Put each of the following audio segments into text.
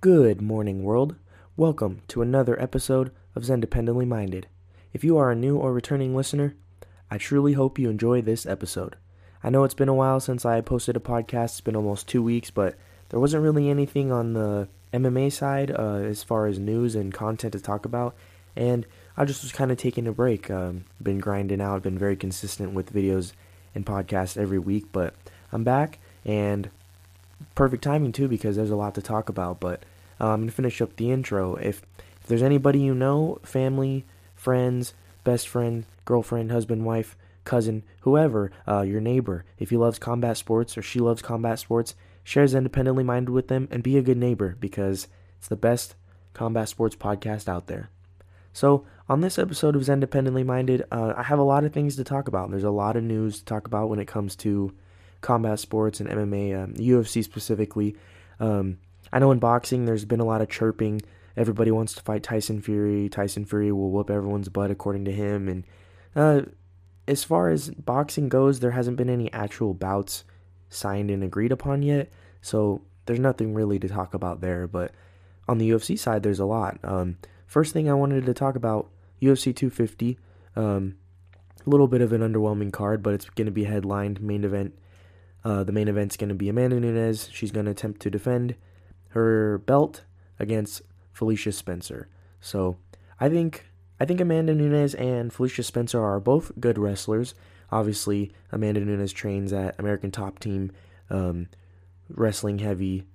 Good morning, world. Welcome to another episode of Zen Dependently Minded. If you are a new or returning listener, I truly hope you enjoy this episode. I know it's been a while since I posted a podcast, it's been almost two weeks, but there wasn't really anything on the MMA side uh, as far as news and content to talk about, and I just was kind of taking a break. Um, been grinding out, been very consistent with videos and podcasts every week, but I'm back and perfect timing too because there's a lot to talk about. But uh, I'm gonna finish up the intro. If if there's anybody you know, family, friends, best friend, girlfriend, husband, wife, cousin, whoever, uh, your neighbor, if he loves combat sports or she loves combat sports, share Zen Dependently Minded with them and be a good neighbor because it's the best combat sports podcast out there. So, on this episode of Independently Minded, uh, I have a lot of things to talk about. There's a lot of news to talk about when it comes to combat sports and MMA, um, UFC specifically. Um, I know in boxing there's been a lot of chirping. Everybody wants to fight Tyson Fury. Tyson Fury will whoop everyone's butt according to him. And uh, as far as boxing goes, there hasn't been any actual bouts signed and agreed upon yet. So there's nothing really to talk about there. But on the UFC side, there's a lot. Um, first thing I wanted to talk about UFC 250. Um, a little bit of an underwhelming card, but it's going to be headlined main event uh, the main event's going to be Amanda Nunes. She's going to attempt to defend her belt against Felicia Spencer. So I think I think Amanda Nunes and Felicia Spencer are both good wrestlers. Obviously, Amanda Nunes trains at American Top Team, um, wrestling heavy.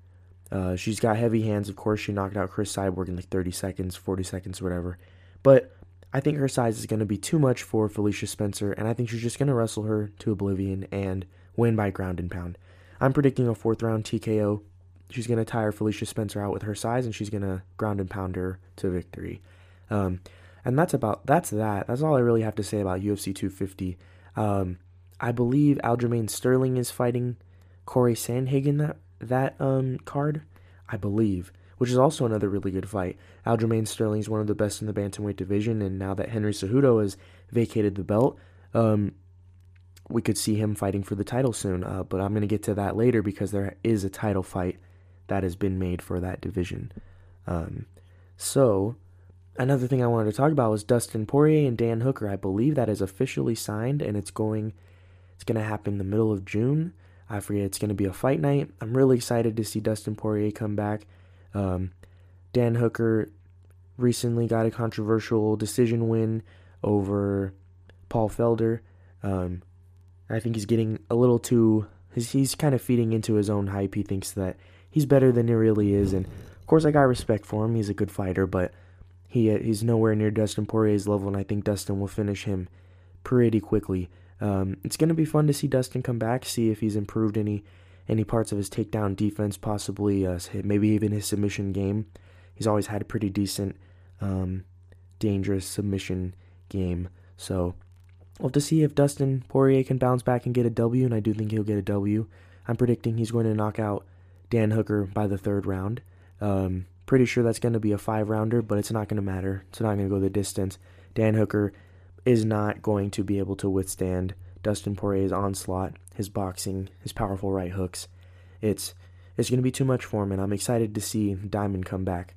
Uh, she's got heavy hands, of course. She knocked out Cris Cyborg in like 30 seconds, 40 seconds, whatever. But I think her size is going to be too much for Felicia Spencer, and I think she's just going to wrestle her to oblivion and win by ground and pound. I'm predicting a fourth round TKO. She's going to tire Felicia Spencer out with her size, and she's going to ground and pound her to victory. Um, and that's about that's that. That's all I really have to say about UFC 250. Um, I believe Aljamain Sterling is fighting Corey Sandhagen that that um, card. I believe, which is also another really good fight. Aljamain Sterling is one of the best in the bantamweight division, and now that Henry Cejudo has vacated the belt, um, we could see him fighting for the title soon. Uh, but I'm going to get to that later because there is a title fight that has been made for that division. Um, so, another thing I wanted to talk about was Dustin Poirier and Dan Hooker. I believe that is officially signed and it's going it's going to happen in the middle of June. I forget it's going to be a fight night. I'm really excited to see Dustin Poirier come back. Um, Dan Hooker recently got a controversial decision win over Paul Felder. Um, I think he's getting a little too. He's, he's kind of feeding into his own hype. He thinks that he's better than he really is, and of course I got respect for him. He's a good fighter, but he uh, he's nowhere near Dustin Poirier's level, and I think Dustin will finish him pretty quickly. Um, it's gonna be fun to see Dustin come back, see if he's improved any any parts of his takedown defense, possibly uh, maybe even his submission game. He's always had a pretty decent, um, dangerous submission game. So We'll have to see if Dustin Poirier can bounce back and get a W, and I do think he'll get a W. I'm predicting he's going to knock out Dan Hooker by the third round. Um, pretty sure that's going to be a five rounder, but it's not going to matter. It's not going to go the distance. Dan Hooker is not going to be able to withstand Dustin Poirier's onslaught, his boxing, his powerful right hooks. It's it's going to be too much for him, and I'm excited to see Diamond come back.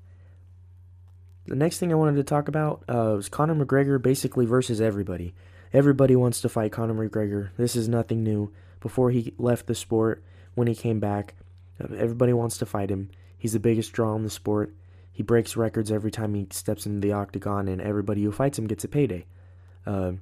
The next thing I wanted to talk about uh, was Conor McGregor basically versus everybody. Everybody wants to fight Conor McGregor. This is nothing new. Before he left the sport, when he came back, everybody wants to fight him. He's the biggest draw in the sport. He breaks records every time he steps into the octagon, and everybody who fights him gets a payday. Uh,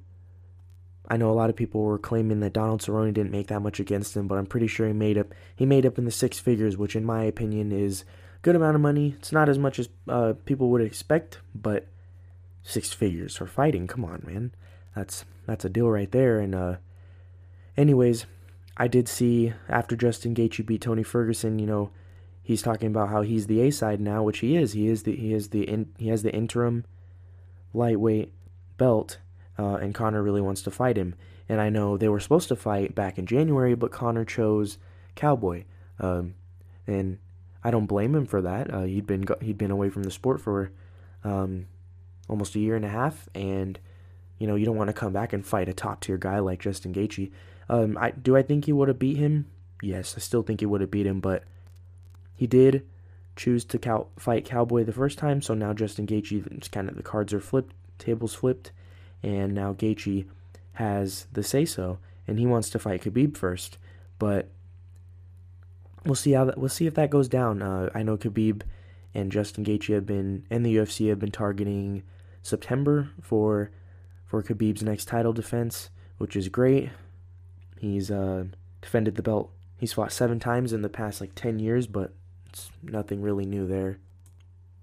I know a lot of people were claiming that Donald Cerrone didn't make that much against him, but I'm pretty sure he made up. He made up in the six figures, which, in my opinion, is good amount of money. It's not as much as uh, people would expect, but six figures for fighting. Come on, man that's that's a deal right there. And uh, anyways, I did see after Justin Gaethje beat Tony Ferguson, you know, he's talking about how he's the A side now, which he is. He is the he is the in, he has the interim lightweight belt, uh, and Conor really wants to fight him. And I know they were supposed to fight back in January, but Conor chose Cowboy, um, and I don't blame him for that. Uh, he'd been he'd been away from the sport for um, almost a year and a half, and you know, you don't want to come back and fight a top tier guy like Justin Gaethje. Um, I do I think he would have beat him? Yes, I still think he would have beat him, but he did choose to cow- fight Cowboy the first time. So now Justin Gaethje, kind of the cards are flipped, tables flipped, and now Gaethje has the say so, and he wants to fight Khabib first. But we'll see how that, we'll see if that goes down. Uh, I know Khabib and Justin Gaethje have been and the UFC have been targeting September for for Khabib's next title defense, which is great. He's uh, defended the belt. He's fought seven times in the past like ten years, but it's nothing really new there.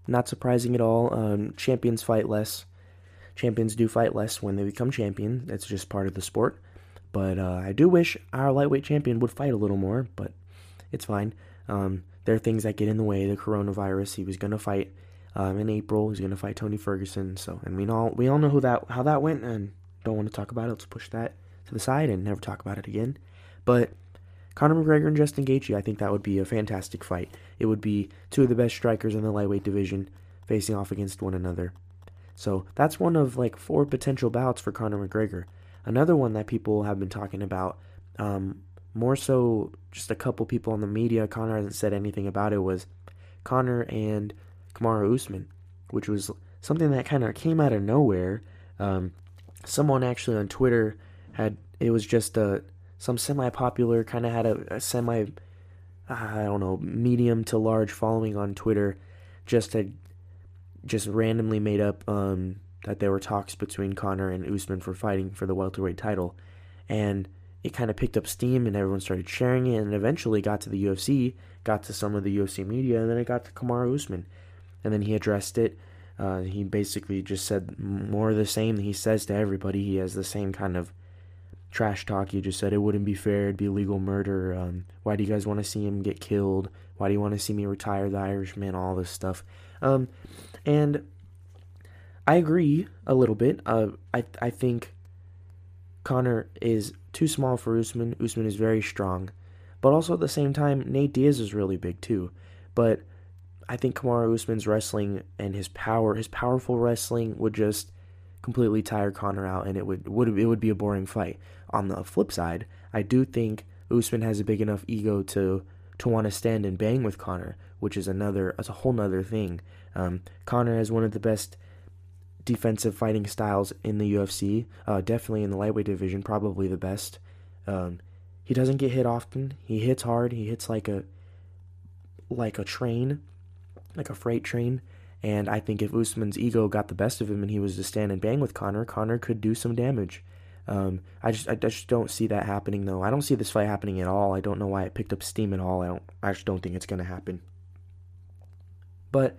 Not surprising at all. Um, champions fight less. Champions do fight less when they become champion. That's just part of the sport. But uh, I do wish our lightweight champion would fight a little more, but it's fine. Um, there are things that get in the way. The coronavirus. He was gonna fight um, in April. He's gonna fight Tony Ferguson. So, and we all we all know who that how that went, and don't want to talk about it. Let's push that to the side and never talk about it again. But Conor McGregor and Justin Gaethje, I think that would be a fantastic fight. It would be two of the best strikers in the lightweight division facing off against one another. So that's one of like four potential bouts for Conor McGregor. Another one that people have been talking about, um, more so just a couple people in the media, Conor hasn't said anything about it, was Conor and Kamaru Usman, which was something that kind of came out of nowhere. Um, someone actually on Twitter had, it was just a, some semi-popular, kind of had a, a semi, I don't know, medium to large following on Twitter, just had just randomly made up um, that there were talks between Conor and Usman for fighting for the welterweight title, and it kind of picked up steam and everyone started sharing it, and eventually got to the UFC, got to some of the UFC media, and then it got to Kamaru Usman, and then he addressed it. Uh, he basically just said more of the same he says to everybody. He has the same kind of trash talk. He just said it wouldn't be fair. It'd be legal murder. Um, why do you guys want to see him get killed? Why do you want to see me retire the Irishman? All this stuff. Um, and I agree a little bit. Uh, I I think Conor is too small for Usman. Usman is very strong, but also at the same time, Nate Diaz is really big too. But I think Kamaru Usman's wrestling and his power, his powerful wrestling, would just completely tire Conor out, and it would would it would be a boring fight. On the flip side, I do think Usman has a big enough ego to to want to stand and bang with Conor, which is another that's a whole nother thing. Um, Conor has one of the best defensive fighting styles in the UFC, uh, definitely in the lightweight division, probably the best. Um, he doesn't get hit often. He hits hard. He hits like a like a train, like a freight train. And I think if Usman's ego got the best of him and he was to stand and bang with Conor, Conor could do some damage. Um, I just I just don't see that happening though. I don't see this fight happening at all. I don't know why it picked up steam at all. I don't I just don't think it's gonna happen. But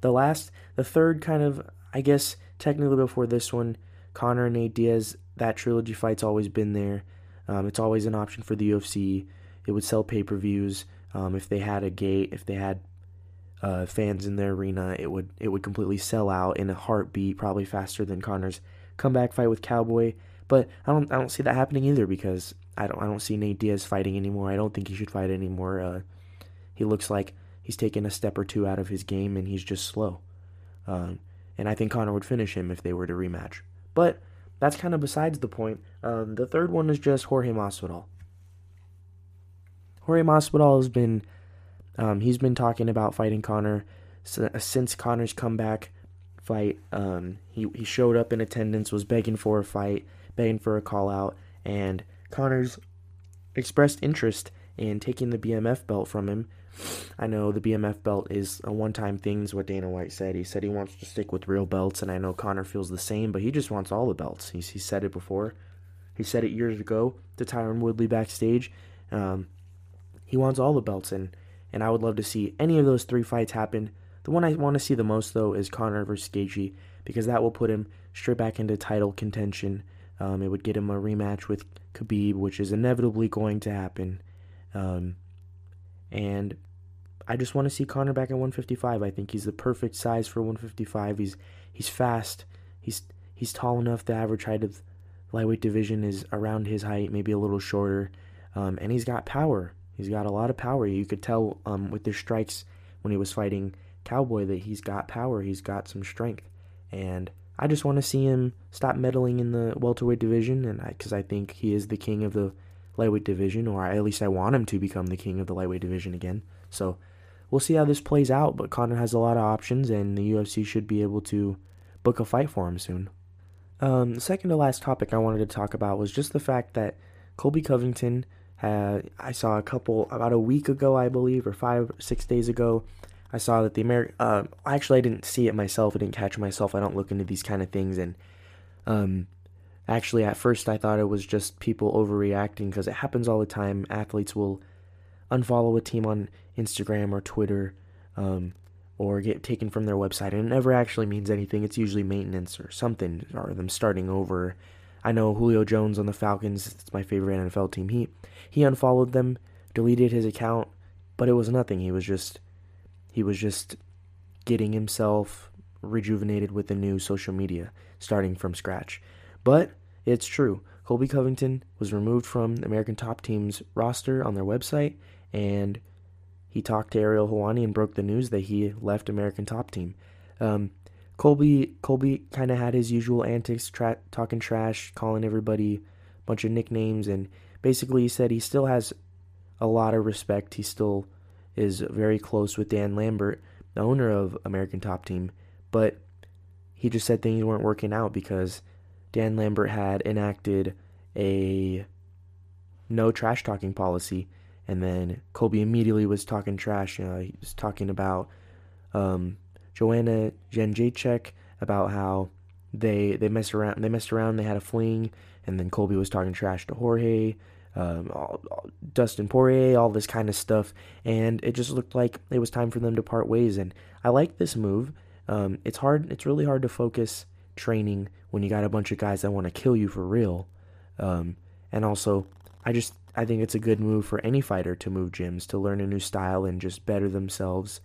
the last, the third kind of, I guess, technically before this one, Conor and Nate Diaz, that trilogy fight's always been there. Um, it's always an option for the UFC. It would sell pay per views. Um, if they had a gate, if they had uh, fans in their arena, it would it would completely sell out in a heartbeat, probably faster than Conor's comeback fight with Cowboy. But I don't I don't see that happening either because I don't I don't see Nate Diaz fighting anymore. I don't think he should fight anymore. Uh, he looks like he's taken a step or two out of his game and he's just slow. Um, and I think Conor would finish him if they were to rematch. But that's kind of besides the point. Um, the third one is just Jorge Masvidal. Jorge Masvidal has been, um, he's been talking about fighting Conor since Conor's comeback fight. Um, he he showed up in attendance, was begging for a fight, begging for a call out, and Conor's expressed interest in taking the BMF belt from him, I know the BMF belt is a one time thing, is what Dana White said. He said he wants to stick with real belts, and I know Conor feels the same, but he just wants all the belts. He's, he said it before. He said it years ago to Tyron Woodley backstage. Um, he wants all the belts, and, and I would love to see any of those three fights happen. The one I want to see the most, though, is Conor versus Gaethje, because that will put him straight back into title contention. Um, it would get him a rematch with Khabib, which is inevitably going to happen. Um, and I just want to see Conor back at 155. I think he's the perfect size for 155. He's he's fast. He's he's tall enough. The average height of lightweight division is around his height, maybe a little shorter. Um, and he's got power. He's got a lot of power. You could tell um, with his strikes when he was fighting Cowboy that he's got power. He's got some strength. And I just want to see him stop meddling in the welterweight division, and because I, I think he is the king of the lightweight division, or at least I want him to become the king of the lightweight division again. So we'll see how this plays out. But Conor has a lot of options, and the UFC should be able to book a fight for him soon. Um, the second to last topic I wanted to talk about was just the fact that Colby Covington had. I saw a couple about a week ago, I believe, or five, six days ago. I saw that the American. Uh, actually, I didn't see it myself. I didn't catch myself. I don't look into these kind of things, and um, actually, at first, I thought it was just people overreacting because it happens all the time. Athletes will unfollow a team on Instagram or Twitter, um, or get taken from their website, and it never actually means anything. It's usually maintenance or something, or them starting over. I know Julio Jones on the Falcons. It's my favorite NFL team. He he unfollowed them, deleted his account, but it was nothing. He was just he was just getting himself rejuvenated with the new social media, starting from scratch. But it's true. Colby Covington was removed from American Top Team's roster on their website, and he talked to Ariel Helwani and broke the news that he left American Top Team. Um, Colby Colby kind of had his usual antics, tra- talking trash, calling everybody a bunch of nicknames, and basically he said he still has a lot of respect. He still is very close with Dan Lambert, the owner of American Top Team, but he just said things weren't working out because Dan Lambert had enacted a no trash talking policy, and then Colby immediately was talking trash. You know, he was talking about um, Joanna Jędrzejczyk about how they they messed around, they messed around, they had a fling, and then Colby was talking trash to Jorge um, all, all, Dustin Poirier, all this kind of stuff, and it just looked like it was time for them to part ways. And I like this move. Um, it's hard. It's really hard to focus training when you got a bunch of guys that want to kill you for real. Um, and also, I just I think it's a good move for any fighter to move gyms to learn a new style and just better themselves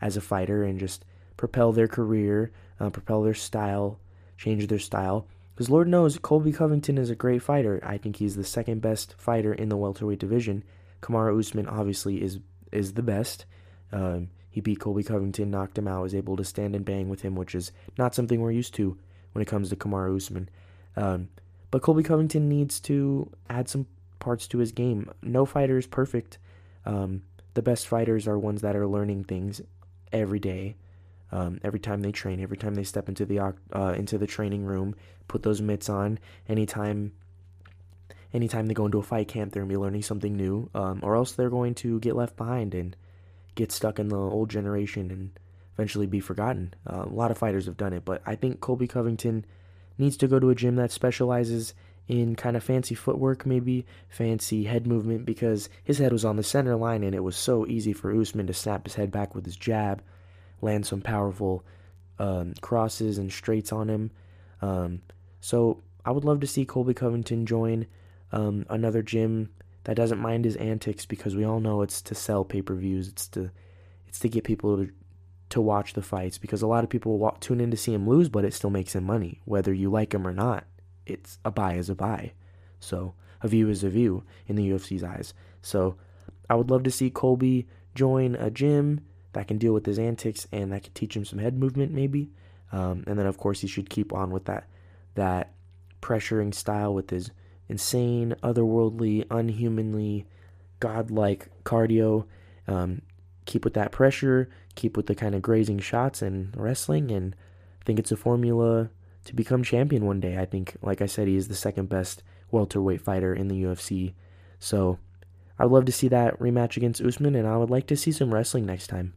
as a fighter and just propel their career, uh, propel their style, change their style. Because Lord knows Colby Covington is a great fighter. I think he's the second best fighter in the welterweight division. Kamaru Usman obviously is is the best. Um, he beat Colby Covington, knocked him out, was able to stand and bang with him, which is not something we're used to when it comes to Kamaru Usman. Um, but Colby Covington needs to add some parts to his game. No fighter is perfect. Um, the best fighters are ones that are learning things every day um, every time they train, every time they step into the uh, into the training room, put those mitts on. Anytime, anytime they go into a fight camp, they're gonna be learning something new, um, or else they're going to get left behind and get stuck in the old generation and eventually be forgotten. Uh, a lot of fighters have done it, but I think Colby Covington needs to go to a gym that specializes in kind of fancy footwork, maybe fancy head movement, because his head was on the center line and it was so easy for Usman to snap his head back with his jab land some powerful um, crosses and straights on him. Um, so I would love to see Colby Covington join um, another gym that doesn't mind his antics because we all know it's to sell pay per views. It's to it's to get people to to watch the fights because a lot of people walk, tune in to see him lose, but it still makes him money whether you like him or not. It's a buy is a buy. So a view is a view in the UFC's eyes. So I would love to see Colby join a gym that can deal with his antics and that can teach him some head movement maybe. Um, and then of course he should keep on with that that pressuring style with his insane, otherworldly, unhumanly, godlike cardio. Um, keep with that pressure, keep with the kind of grazing shots and wrestling, and I think it's a formula to become champion one day. I think, like I said, he is the second best welterweight fighter in the UFC. So I would love to see that rematch against Usman, and I would like to see some wrestling next time.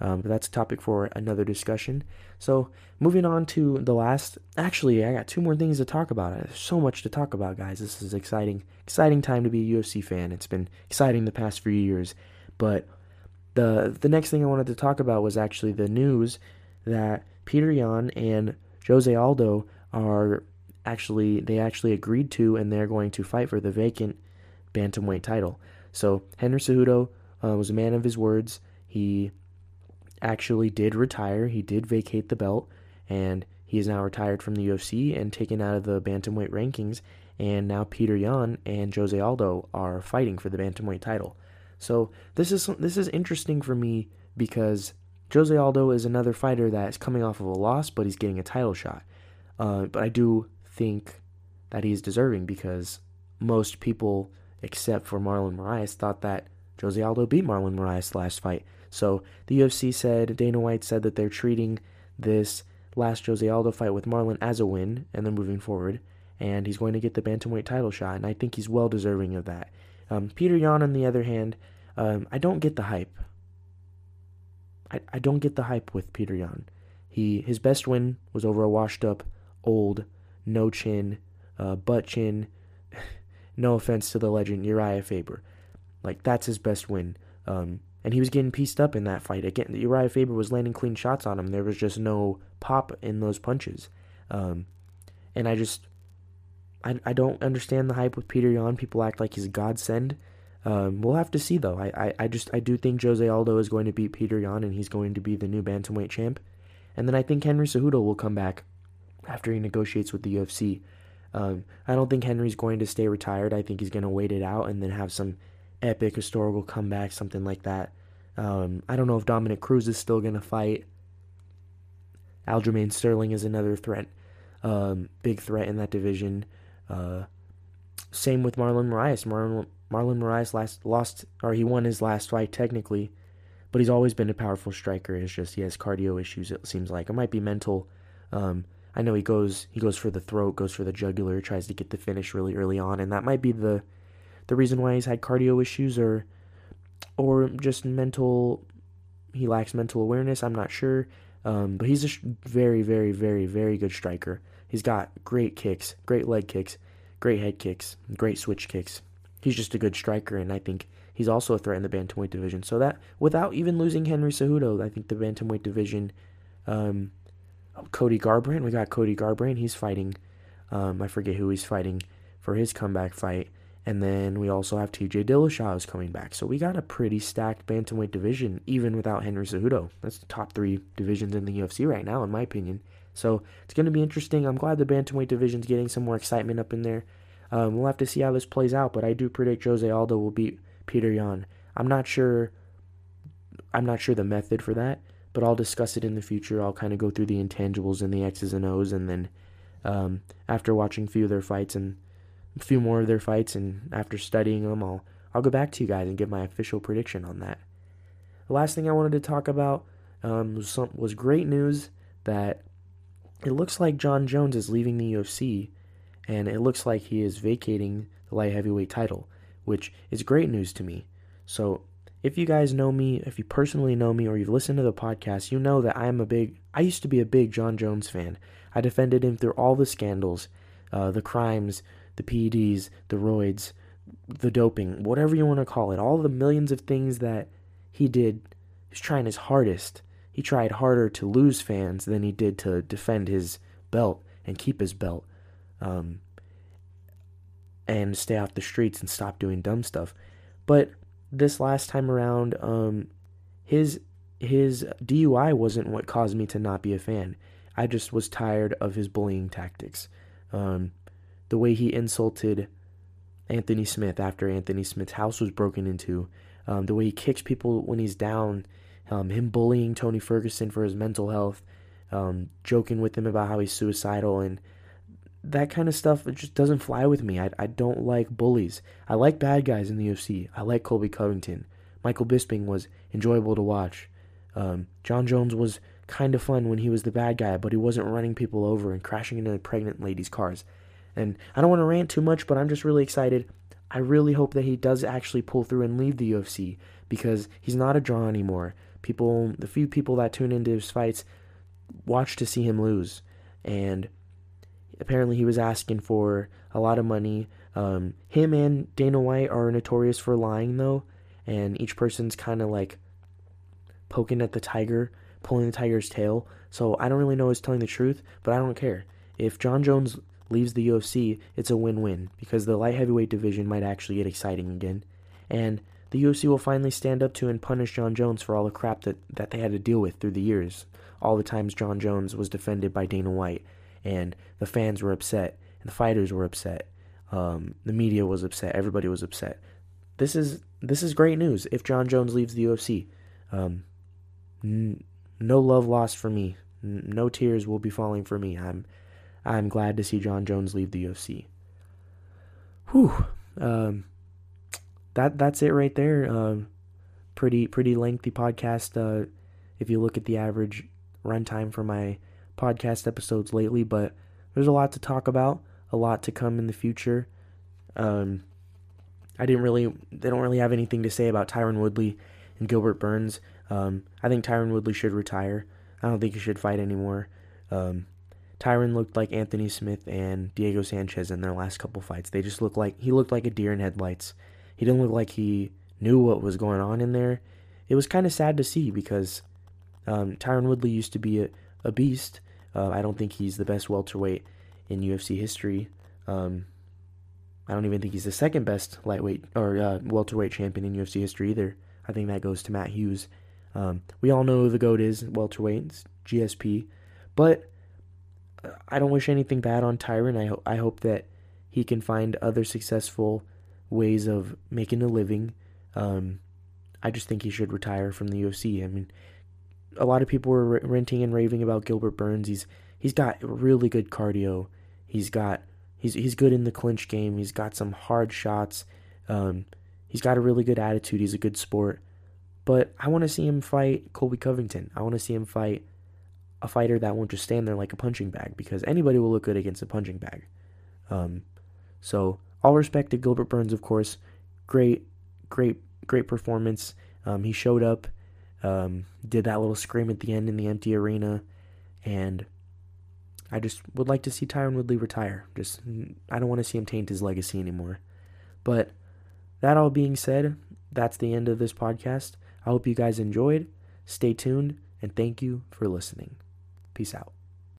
Um, but that's a topic for another discussion. So, moving on to the last. Actually, I got two more things to talk about. There's so much to talk about, guys. This is exciting, exciting time to be a UFC fan. It's been exciting the past few years, but the the next thing I wanted to talk about was actually the news that Peter Yan and Jose Aldo are actually they actually agreed to, and they're going to fight for the vacant bantamweight title. So Henry Cejudo uh, was a man of his words. He actually did retire. He did vacate the belt, and he is now retired from the UFC and taken out of the bantamweight rankings. And now Peter Yan and Jose Aldo are fighting for the bantamweight title. So this is this is interesting for me because Jose Aldo is another fighter that's coming off of a loss, but he's getting a title shot. Uh, but I do think that he's deserving because most people, except for Marlon Moraes, thought that Jose Aldo beat Marlon Moraes last fight. So the UFC said, Dana White said that they're treating this last Jose Aldo fight with Marlon as a win, and then moving forward, and he's going to get the bantamweight title shot, and I think he's well deserving of that. Um, Peter Yan, on the other hand, um, I don't get the hype. I, I don't get the hype with Peter Yan. He his best win was over a washed up, old, no chin, uh, butt chin. no offense to the legend Uriah Faber, like that's his best win. Um, and he was getting pieced up in that fight. Again, Uriah Faber was landing clean shots on him. There was just no pop in those punches. Um, and I just, I, I don't understand the hype with Peter Yan. People act like he's a godsend. Um, we'll have to see though. I, I, I just I do think Jose Aldo is going to beat Peter Yan and he's going to be the new bantamweight champ. And then I think Henry Cejudo will come back after he negotiates with the UFC. Um, I don't think Henry's going to stay retired. I think he's going to wait it out and then have some epic historical comeback, something like that. Um, I don't know if Dominick Cruz is still going to fight. Aljamain Sterling is another threat, um, big threat in that division. Uh, same with Marlon Moraes. Marlon, Marlon Moraes last lost, or he won his last fight technically, but he's always been a powerful striker. It's just he has cardio issues. It seems like it might be mental. Um, I know he goes he goes for the throat, goes for the jugular, tries to get the finish really early on, and that might be the the reason why he's had cardio issues or or just mental he lacks mental awareness i'm not sure. Um, but he's a sh- very very very very good striker. He's got great kicks great leg kicks great head kicks great switch kicks. He's just a good striker and i think he's also a threat in the bantamweight division. So that without even losing henry cejudo i think the bantamweight division um, cody garbrandt we got cody garbrandt he's fighting um, i forget who he's fighting for his comeback fight and then we also have TJ Dillashaw is coming back. So we got a pretty stacked bantamweight division, even without Henry Cejudo. That's the top three divisions in the UFC right now, in my opinion. So it's going to be interesting. I'm glad the bantamweight division's getting some more excitement up in there. Um, we'll have to see how this plays out, but I do predict Jose Aldo will beat Peter Yan. I'm not sure. I'm not sure the method for that, but I'll discuss it in the future. I'll kind of go through the intangibles and the X's and O's, and then um, after watching a few of their fights and few more of their fights, and after studying them, I'll I'll go back to you guys and give my official prediction on that. The last thing I wanted to talk about um, was some, was great news that it looks like Jon Jones is leaving the UFC, and it looks like he is vacating the light heavyweight title, which is great news to me. So if you guys know me, if you personally know me, or you've listened to the podcast, you know that I am a big. I used to be a big Jon Jones fan. I defended him through all the scandals, uh, the crimes, the PEDs, the roids, the doping, whatever you want to call it, all the millions of things that he did, he's trying his hardest. He tried harder to lose fans than he did to defend his belt and keep his belt. Um, and stay off the streets and stop doing dumb stuff. But this last time around, um, his his DUI wasn't what caused me to not be a fan. I just was tired of his bullying tactics. Um, the way he insulted Anthony Smith after Anthony Smith's house was broken into, um, the way he kicks people when he's down, um, him bullying Tony Ferguson for his mental health, um, joking with him about how he's suicidal, and that kind of stuff it just doesn't fly with me. I, I don't like bullies. I like bad guys in the UFC. I like Colby Covington. Michael Bisping was enjoyable to watch. Um, Jon Jones was kind of fun when he was the bad guy, but he wasn't running people over and crashing into pregnant ladies' cars. And I don't want to rant too much, but I'm just really excited. I really hope that he does actually pull through and leave the UFC because he's not a draw anymore. People, the few people that tune into his fights watch to see him lose. And apparently he was asking for a lot of money. Um, him and Dana White are notorious for lying, though, and each person's kind of like poking at the tiger, pulling the tiger's tail. So I don't really know who's telling the truth, but I don't care. If Jon Jones leaves the UFC, it's a win win because the light heavyweight division might actually get exciting again. And the UFC will finally stand up to and punish Jon Jones for all the crap that, that they had to deal with through the years. All the times Jon Jones was defended by Dana White, and the fans were upset, and the fighters were upset, um, the media was upset, everybody was upset. This is this is great news. If Jon Jones leaves the UFC, um, n- no love lost for me. N- no tears will be falling for me. I'm I'm glad to see Jon Jones leave the UFC. Whew. Um, that that's it right there. Um, pretty pretty lengthy podcast. Uh, if you look at the average runtime for my podcast episodes lately, but there's a lot to talk about, a lot to come in the future. Um, I didn't really, they don't really have anything to say about Tyron Woodley and Gilbert Burns. Um, I think Tyron Woodley should retire. I don't think he should fight anymore. Um, Tyron looked like Anthony Smith and Diego Sanchez in their last couple fights. They just looked like he looked like a deer in headlights. He didn't look like he knew what was going on in there. It was kind of sad to see because um, Tyron Woodley used to be a, a beast. Uh, I don't think he's the best welterweight in UFC history. Um, I don't even think he's the second best lightweight or uh, welterweight champion in UFC history either. I think that goes to Matt Hughes. Um, we all know who the goat is welterweight, GSP, but I don't wish anything bad on Tyron. I ho- I hope that he can find other successful ways of making a living. Um, I just think he should retire from the UFC. I mean, a lot of people were ranting and raving about Gilbert Burns. He's he's got really good cardio. He's got he's he's good in the clinch game. He's got some hard shots. Um, he's got a really good attitude. He's a good sport. But I want to see him fight Colby Covington. I want to see him fight a fighter that won't just stand there like a punching bag because anybody will look good against a punching bag. Um, so all respect to Gilbert Burns, of course. Great, great, great performance. Um, he showed up, um, did that little scream at the end in the empty arena, and I just would like to see Tyron Woodley retire. Just I don't want to see him taint his legacy anymore. But that all being said, that's the end of this podcast. I hope you guys enjoyed. Stay tuned and thank you for listening. Peace out.